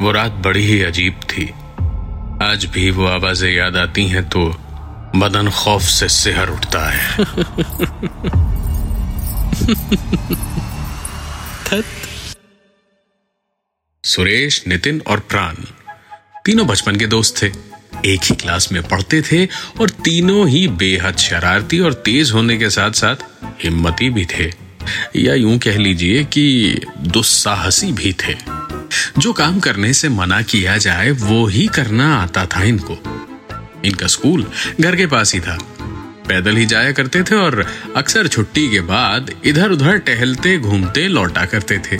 वो रात बड़ी ही अजीब थी। आज भी वो आवाज़ें याद आती हैं तो बदन खौफ से सिहर उठता है। सुरेश नितिन और प्राण तीनों बचपन के दोस्त थे। एक ही क्लास में पढ़ते थे और तीनों ही बेहद शरारती और तेज होने के साथ साथ हिम्मती भी थे। या यूँ कह लीजिए कि दुस्साहसी भी थे। जो काम करने से मना किया जाए, वो ही करना आता था इनको। इनका स्कूल घर के पास ही था। पैदल ही जाया करते थे और अक्सर छुट्टी के बाद इधर उधर टहलते, घूमते, लौटा करते थे।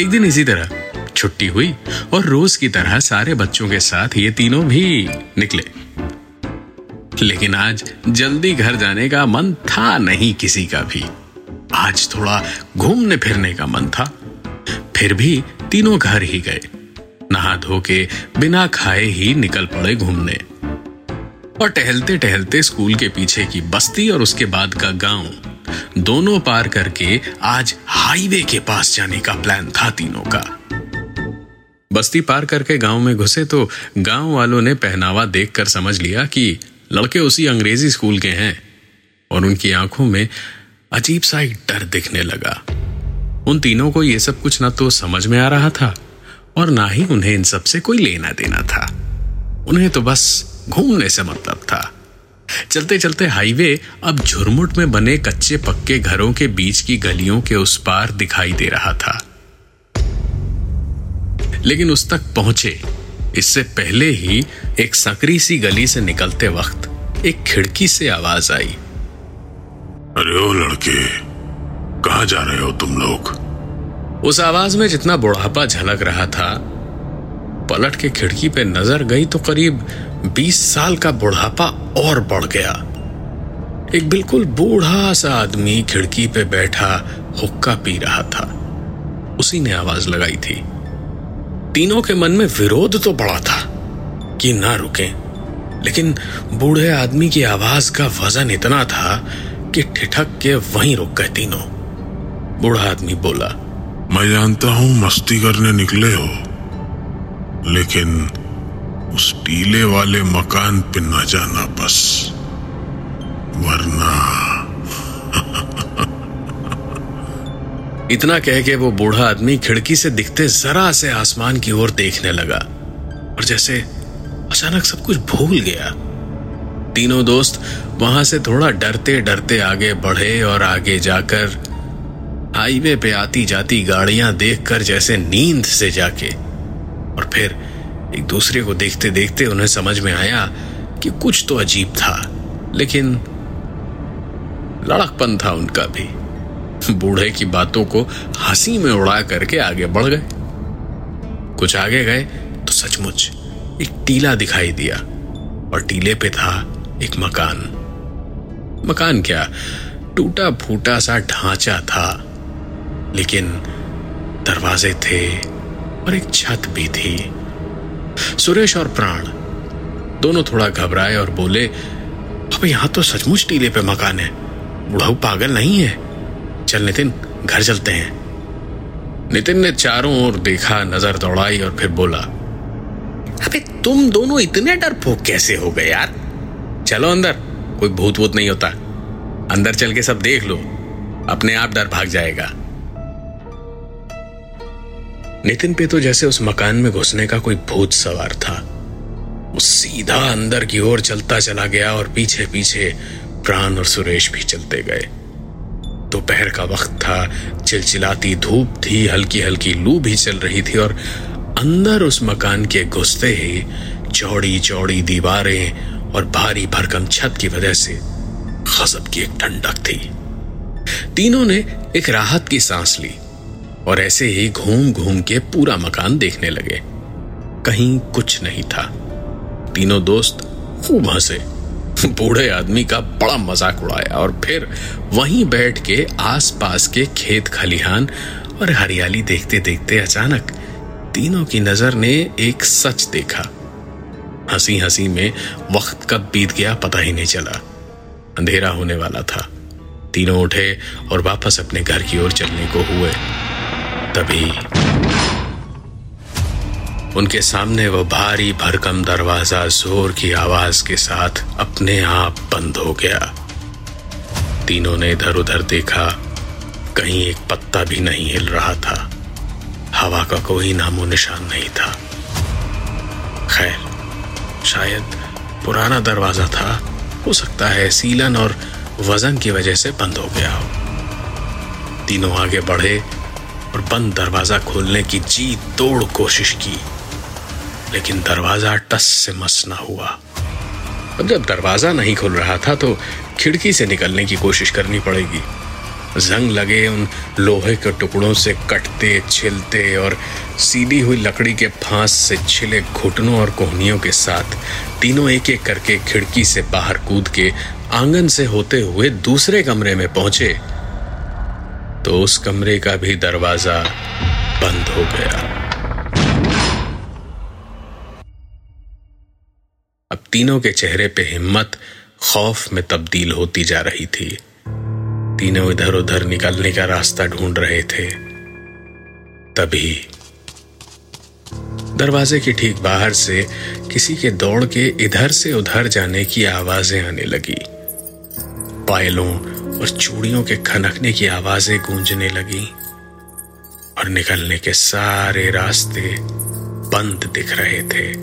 एक दिन इसी तरह छुट्टी हुई और रोज की तरह सारे बच्चों के साथ ये तीनों भी निकले। लेकिन आज जल्दी घर जाने का मन था नहीं किसी का भी। आज थोड़ा घूमने फिरने का मन था। फिर भी तीनों घर ही गए। नहा धो के बिना खाए ही निकल पड़े घूमने। और टहलते टहलते स्कूल के पीछे की बस्ती और उसके बाद का गाँव। दोनों पार करके आज हाईवे के पास जाने का प्लान था तीनों का। बस्ती पार करके गाँव में घुसे तो गाँव वालों ने पहनावा देखकर समझ लिया कि लड़के उसी अंग्रेज़ी स्कूल के हैं। और उनकी आँखों में अजीब सा एक डर दिखने लगा। उन तीनों को ये सब कुछ ना तो समझ में आ रहा था और ना ही उन्हें इन सबसे कोई लेना देना था। उन्हें तो बस घूमने से मतलब था। चलते चलते हाईवे अब झुरमुट में बने कच्चे पक्के घरों के बीच की गलियों के उस पार दिखाई दे रहा था। लेकिन उस तक पहुँचे। इससे पहले ही एक सकरी सी गली से निकलते वक्त एक खिड़की से आवाज़ आई। अरे ओ लड़के, कहा जा रहे हो तुम लोग? उस आवाज़ में जितना बुढ़ापा झलक रहा था, पलट के खिड़की पे नज़र गई तो करीब 20 साल का बुढ़ापा और बढ़ गया। एक बिल्कुल बूढ़ा सा आदमी खिड़की पे बैठा हुक्का पी रहा था। उसी ने आवाज़ लगाई थी। तीनों के मन में विरोध तो बड़ा था कि ना रुके। लेकिन बूढ़े आदमी की आवाज़ का वज़न इतना था कि ठिठक के वहीं रुक गए तीनों। बूढ़ा आदमी बोला मैं जानता हूँ मस्ती करने निकले हो, लेकिन उस टीले वाले मकान पे न जाना बस, वरना इतना कह के वो बूढ़ा आदमी खिड़की से दिखते जरा से आसमान की ओर देखने लगा, और जैसे अचानक सब कुछ भूल गया। तीनों दोस्त वहाँ से थोड़ा डरते डरते आगे बढ़े और आगे जाकर हाईवे पे आती जाती गाड़ियाँ देखकर जैसे नींद से जाके। और फिर एक दूसरे को देखते देखते उन्हें समझ में आया कि कुछ तो अजीब था, लेकिन लड़कपन था उनका भी। बूढ़े की बातों को हँसी में उड़ा करके आगे बढ़ गए। कुछ आगे गए तो सचमुच एक टीला दिखाई दिया, और टीले पे था एक मकान। मकान क्या? टूटा फूटा सा ढांचा था। लेकिन दरवाजे थे और एक छत भी थी। सुरेश और प्राण दोनों थोड़ा घबराए और बोले, अब यहाँ तो सचमुच टीले पे मकान है। बुढ़ाऊ पागल नहीं है। चल नितिन, घर चलते हैं। नितिन ने चारों ओर देखा, नज़र दौड़ाई और फिर बोला, अबे तुम दोनों इतने डरपोक कैसे हो गए यार? चलो अंदर, कोई भूत वूत नहीं होता। अंदर चल के सब देख लो। अपने आप डर भाग जाएगा। नितिन पे तो जैसे उस मकान में घुसने का कोई भूत सवार था। वो सीधा अंदर की ओर चलता चला गया और पीछे पीछे प्राण और सुरेश भी चलते गए। दोपहर का वक्त था, चिलचिलाती धूप थी हल्की हल्की लू भी चल रही थी और अंदर उस मकान के घुसते ही चौड़ी चौड़ी दीवारें और भारी भरकम छत की वजह से गजब की एक ठंडक थी। तीनों ने एक राहत की सांस ली। और ऐसे ही घूम घूम के पूरा मकान देखने लगे। कहीं कुछ नहीं था। तीनों दोस्त खूब हंसे। बूढ़े आदमी का बड़ा मज़ाक उड़ाया और फिर वहीं बैठ के आसपास के खेत खलिहान और हरियाली देखते देखते अचानक तीनों की नज़र ने एक सच देखा। हँसी हँसी में वक्त कब बीत गया पता ही नहीं चला। अंधेरा होने वाला था। तीनों उठे और वापस अपने घर की ओर चलने को हुए। तभी उनके सामने वो भारी भरकम दरवाज़ा ज़ोर की आवाज़ के साथ अपने आप बंद हो गया। तीनों ने इधर उधर देखा, कहीं एक पत्ता भी नहीं हिल रहा था। हवा का कोई नामो निशान नहीं था। खैर, शायद पुराना दरवाज़ा था। हो सकता है सीलन और वज़न की वजह से बंद हो गया हो। तीनों आगे बढ़े और बंद दरवाज़ा खोलने की जी तोड़ कोशिश की। लेकिन दरवाज़ा टस से मस ना हुआ। अब जब दरवाज़ा नहीं खुल रहा था तो खिड़की से निकलने की कोशिश करनी पड़ेगी। जंग लगे उन लोहे के टुकड़ों से कटते, छिलते और सीधी हुई लकड़ी के फांस से छिले घुटनों और कोहनियों के साथ तीनों एक एक करके खिड़की से बाहर कूद के आँगन से होते हुए दूसरे कमरे में पहुँचे। तो उस कमरे का भी दरवाज़ा बंद हो गया। अब तीनों के चेहरे पे हिम्मत, खौफ में तब्दील होती जा रही थी। तीनों इधर उधर निकलने का रास्ता ढूंढ रहे थे। तभी दरवाजे के ठीक बाहर से किसी के दौड़ के इधर से उधर जाने की आवाज़ें आने लगी। पायलों और चूड़ियों के खनकने की आवाज़ें गूंजने लगी। और निकलने के सारे रास्ते बंद दिख रहे थे।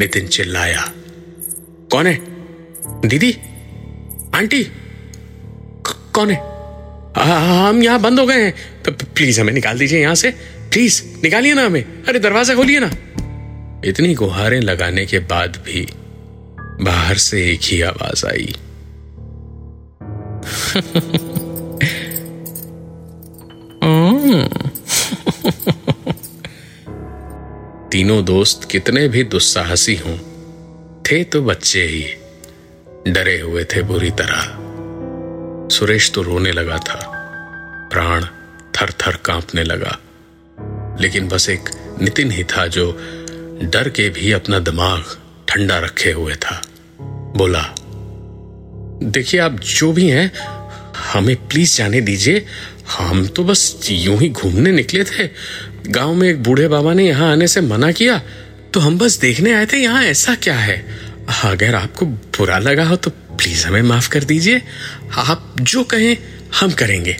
नितिन चिल्लाया, कौन है? दीदी? आंटी? कौन है? हम यहाँ बंद हो गए हैं। प्लीज़ हमें निकाल दीजिए यहाँ से। प्लीज़, निकालिए ना हमें। अरे, दरवाज़ा खोलिए ना। इतनी गुहारें लगाने के बाद भी बाहर से एक ही आवाज़ आई। तीनों दोस्त कितने भी दुस्साहसी हों, थे तो बच्चे ही, डरे हुए थे बुरी तरह। सुरेश तो रोने लगा था, प्राण थर थर कांपने लगा। लेकिन बस एक नितिन ही था जो डर के भी अपना दिमाग ठंडा रखे हुए था। बोला, देखिए आप जो भी हैं हमें प्लीज़ जाने दीजिए। हम तो बस यूँ ही घूमने निकले थे। गाँव में एक बूढ़े बाबा ने यहाँ आने से मना किया। तो हम बस देखने आए थे, यहाँ ऐसा क्या है? अगर आपको बुरा लगा हो तो प्लीज़ हमें माफ़ कर दीजिए। आप जो कहें, हम करेंगे।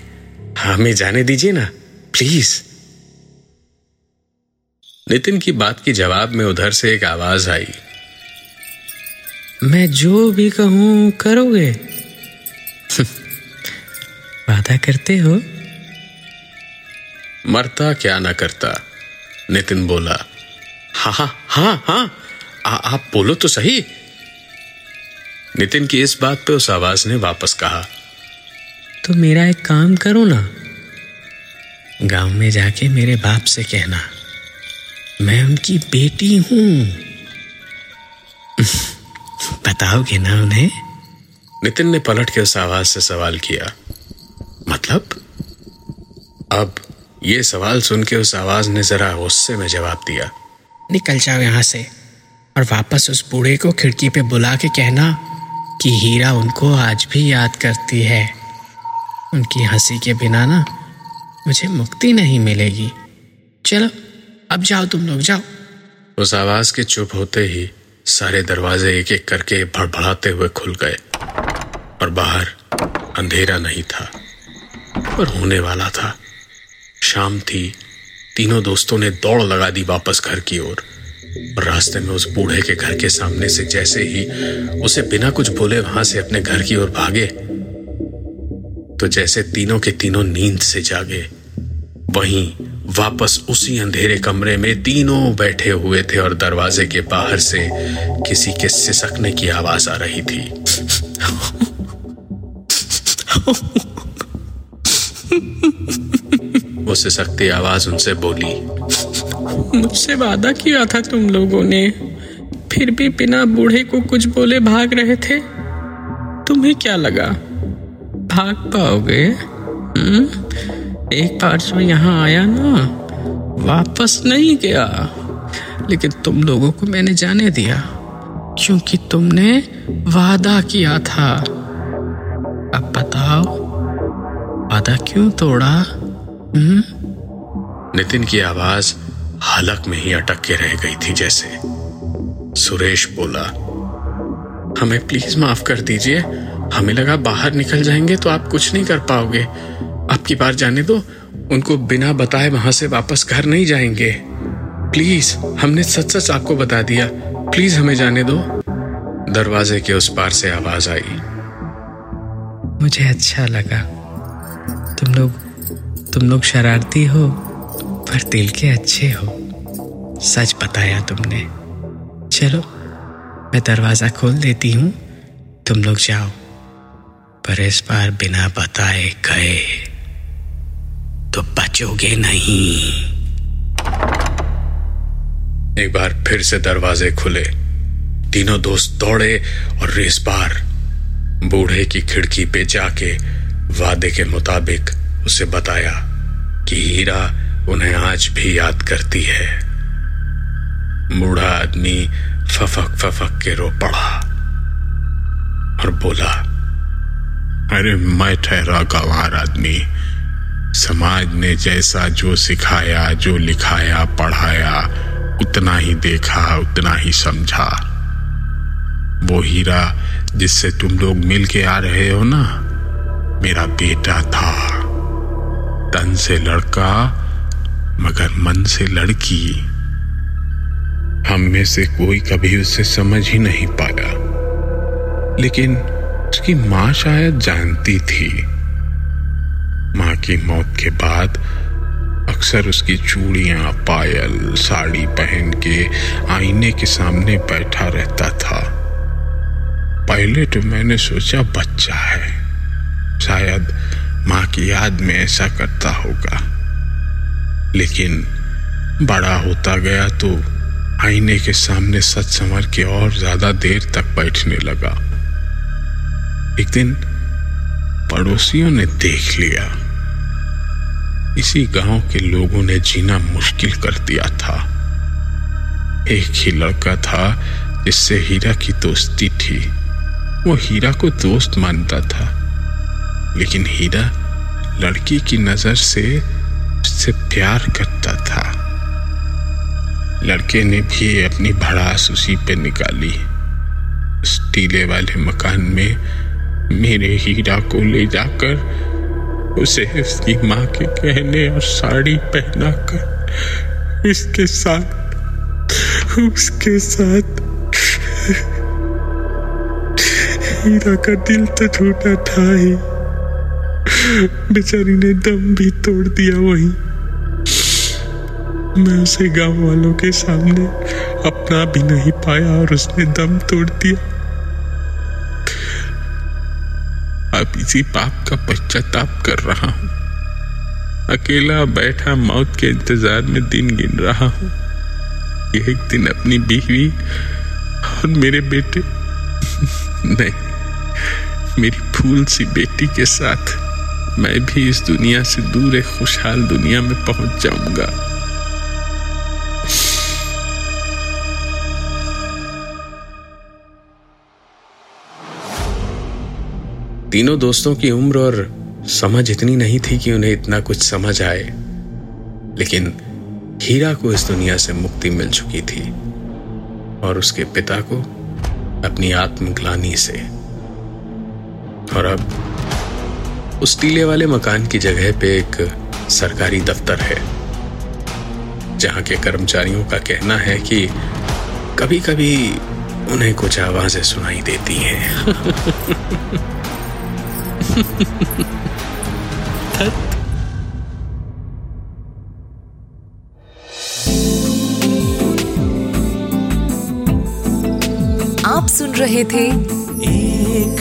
हमें जाने दीजिए ना प्लीज़ नितिन की बात के जवाब में उधर से एक आवाज़ आई। मैं जो भी कहूँ, करोगे? वादा करते हो? मरता क्या ना करता? नितिन बोला हाँ हाँ हाँ हाँ आप बोलो तो सही। नितिन की इस बात पे उस आवाज़ ने वापस कहा तो मेरा एक काम करो ना। गाँव में जाके मेरे बाप से कहना मैं उनकी बेटी हूँ। बताओगे ना उन्हें? नितिन ने पलट के उस आवाज़ से सवाल किया मतलब? अब ये सवाल सुन के उस आवाज़ ने जरा गुस्से में जवाब दिया। निकल जाओ यहाँ से और वापस उस बूढ़े को खिड़की पे बुला के कहना कि हीरा उनको आज भी याद करती है। उनकी हँसी के बिना ना मुझे मुक्ति नहीं मिलेगी। चलो अब जाओ तुम लोग जाओ। उस आवाज़ के चुप होते ही सारे दरवाजे एक एक करके भड़भड़ाते हुए खुल गए और बाहर अंधेरा नहीं था। पर होने वाला था। शाम थी। तीनों दोस्तों ने दौड़ लगा दी वापस घर की ओर। रास्ते में उस बूढ़े के घर के सामने से जैसे ही उसे बिना कुछ बोले वहाँ से अपने घर की ओर भागे तो जैसे तीनों के तीनों नींद से जागे, वहीं वापस उसी अंधेरे कमरे में तीनों बैठे हुए थे और दरवाजे के बाहर से किसी के सिसकने की आवाज़ आ रही थी। वो से सकती आवाज़ उनसे बोली। मुझसे वादा किया था तुम लोगों ने। फिर भी बिना बूढ़े को कुछ बोले भाग रहे थे। तुम्हें क्या लगा? भाग पाओगे? हम्म? एक बार जो यहाँ आया ना, वापस नहीं गया। लेकिन तुम लोगों को मैंने जाने दिया, क्योंकि तुमने वादा किया था। अब बताओ वादा क्यों तोड़ा? हम्म? नितिन की आवाज़ हलक में ही अटक के रह गई थी जैसे। सुरेश बोला, हमें प्लीज़ माफ़ कर दीजिए। हमें लगा बाहर निकल जाएँगे तो आप कुछ नहीं कर पाओगे। आपकी बार जाने दो। उनको बिना बताए वहाँ से वापस घर नहीं जाएँगे। प्लीज़, हमने सच सच आपको बता दिया। प्लीज़ हमें जाने दो। दरवाजे के उस पार से आवाज़ आई। मुझे अच्छा लगा। लोग, तुम लोग शरारती हो, पर दिल के अच्छे हो। सच बताया तुमने। चलो, मैं दरवाज़ा खोल देती हूँ। तुम लोग जाओ। पर इस बार बिना बताए गए तो बचोगे नहीं। एक बार फिर से दरवाजे खुले। तीनों दोस्त दौड़े और इस बार बूढ़े की खिड़की पे जाके वादे के मुताबिक उसे बताया कि हीरा उन्हें आज भी याद करती है। बूढ़ा आदमी फफक फफक के रो पड़ा और बोला, अरे, मैं ठहरा गंवार आदमी। समाज ने जैसा जो सिखाया, जो लिखाया, पढ़ाया, उतना ही देखा, उतना ही समझा। वो हीरा जिससे तुम लोग मिल के आ रहे हो ना, मेरा बेटा था। तन से लड़का, मगर मन से लड़की। हम में से कोई कभी उसे समझ ही नहीं पाया। लेकिन उसकी माँ शायद जानती थी। माँ की मौत के बाद अक्सर उसकी चूड़ियाँ, पायल, साड़ी पहन के आईने के सामने बैठा रहता था। पहले तो मैंने सोचा, बच्चा है। शायद माँ की याद में ऐसा करता होगा। लेकिन बड़ा होता गया तो आईने के सामने सच संवर के और ज़्यादा देर तक बैठने लगा। एक दिन पड़ोसियों ने देख लिया। इसी गाँव के लोगों ने जीना मुश्किल कर दिया था। एक ही लड़का था जिससे हीरा की दोस्ती थी। वो हीरा को दोस्त मानता था। लेकिन हीरा लड़की की नज़र से उससे प्यार करता था। लड़के ने भी अपनी भड़ास उसी पे निकाली। उस टीले वाले मकान में मेरे हीरा को ले जाकर उसे उसकी माँ के कहने और साड़ी पहनाकर इसके साथ, उसके साथ हीरा का दिल तो टूटा था ही। बेचारी ने दम भी तोड़ दिया वहीं। मैं उसे गाँव वालों के सामने अपना भी नहीं पाया और उसने दम तोड़ दिया। अब इसी पाप का पश्चाताप कर रहा हूँ। अकेला बैठा मौत के इंतज़ार में दिन गिन रहा हूँ। एक दिन अपनी बीवी और मेरे बेटे, नहीं, मेरी फूल सी बेटी के साथ। मैं भी इस दुनिया से दूर एक खुशहाल दुनिया में पहुँच जाऊँगा। तीनों दोस्तों की उम्र और समझ इतनी नहीं थी कि उन्हें इतना कुछ समझ आए। लेकिन हीरा को इस दुनिया से मुक्ति मिल चुकी थी और उसके पिता को अपनी आत्मग्लानी से। और अब उस टीले वाले मकान की जगह पे एक सरकारी दफ्तर है जहाँ के कर्मचारियों का कहना है कि कभी कभी उन्हें कुछ आवाज़ें सुनाई देती हैं। आप सुन रहे थे एक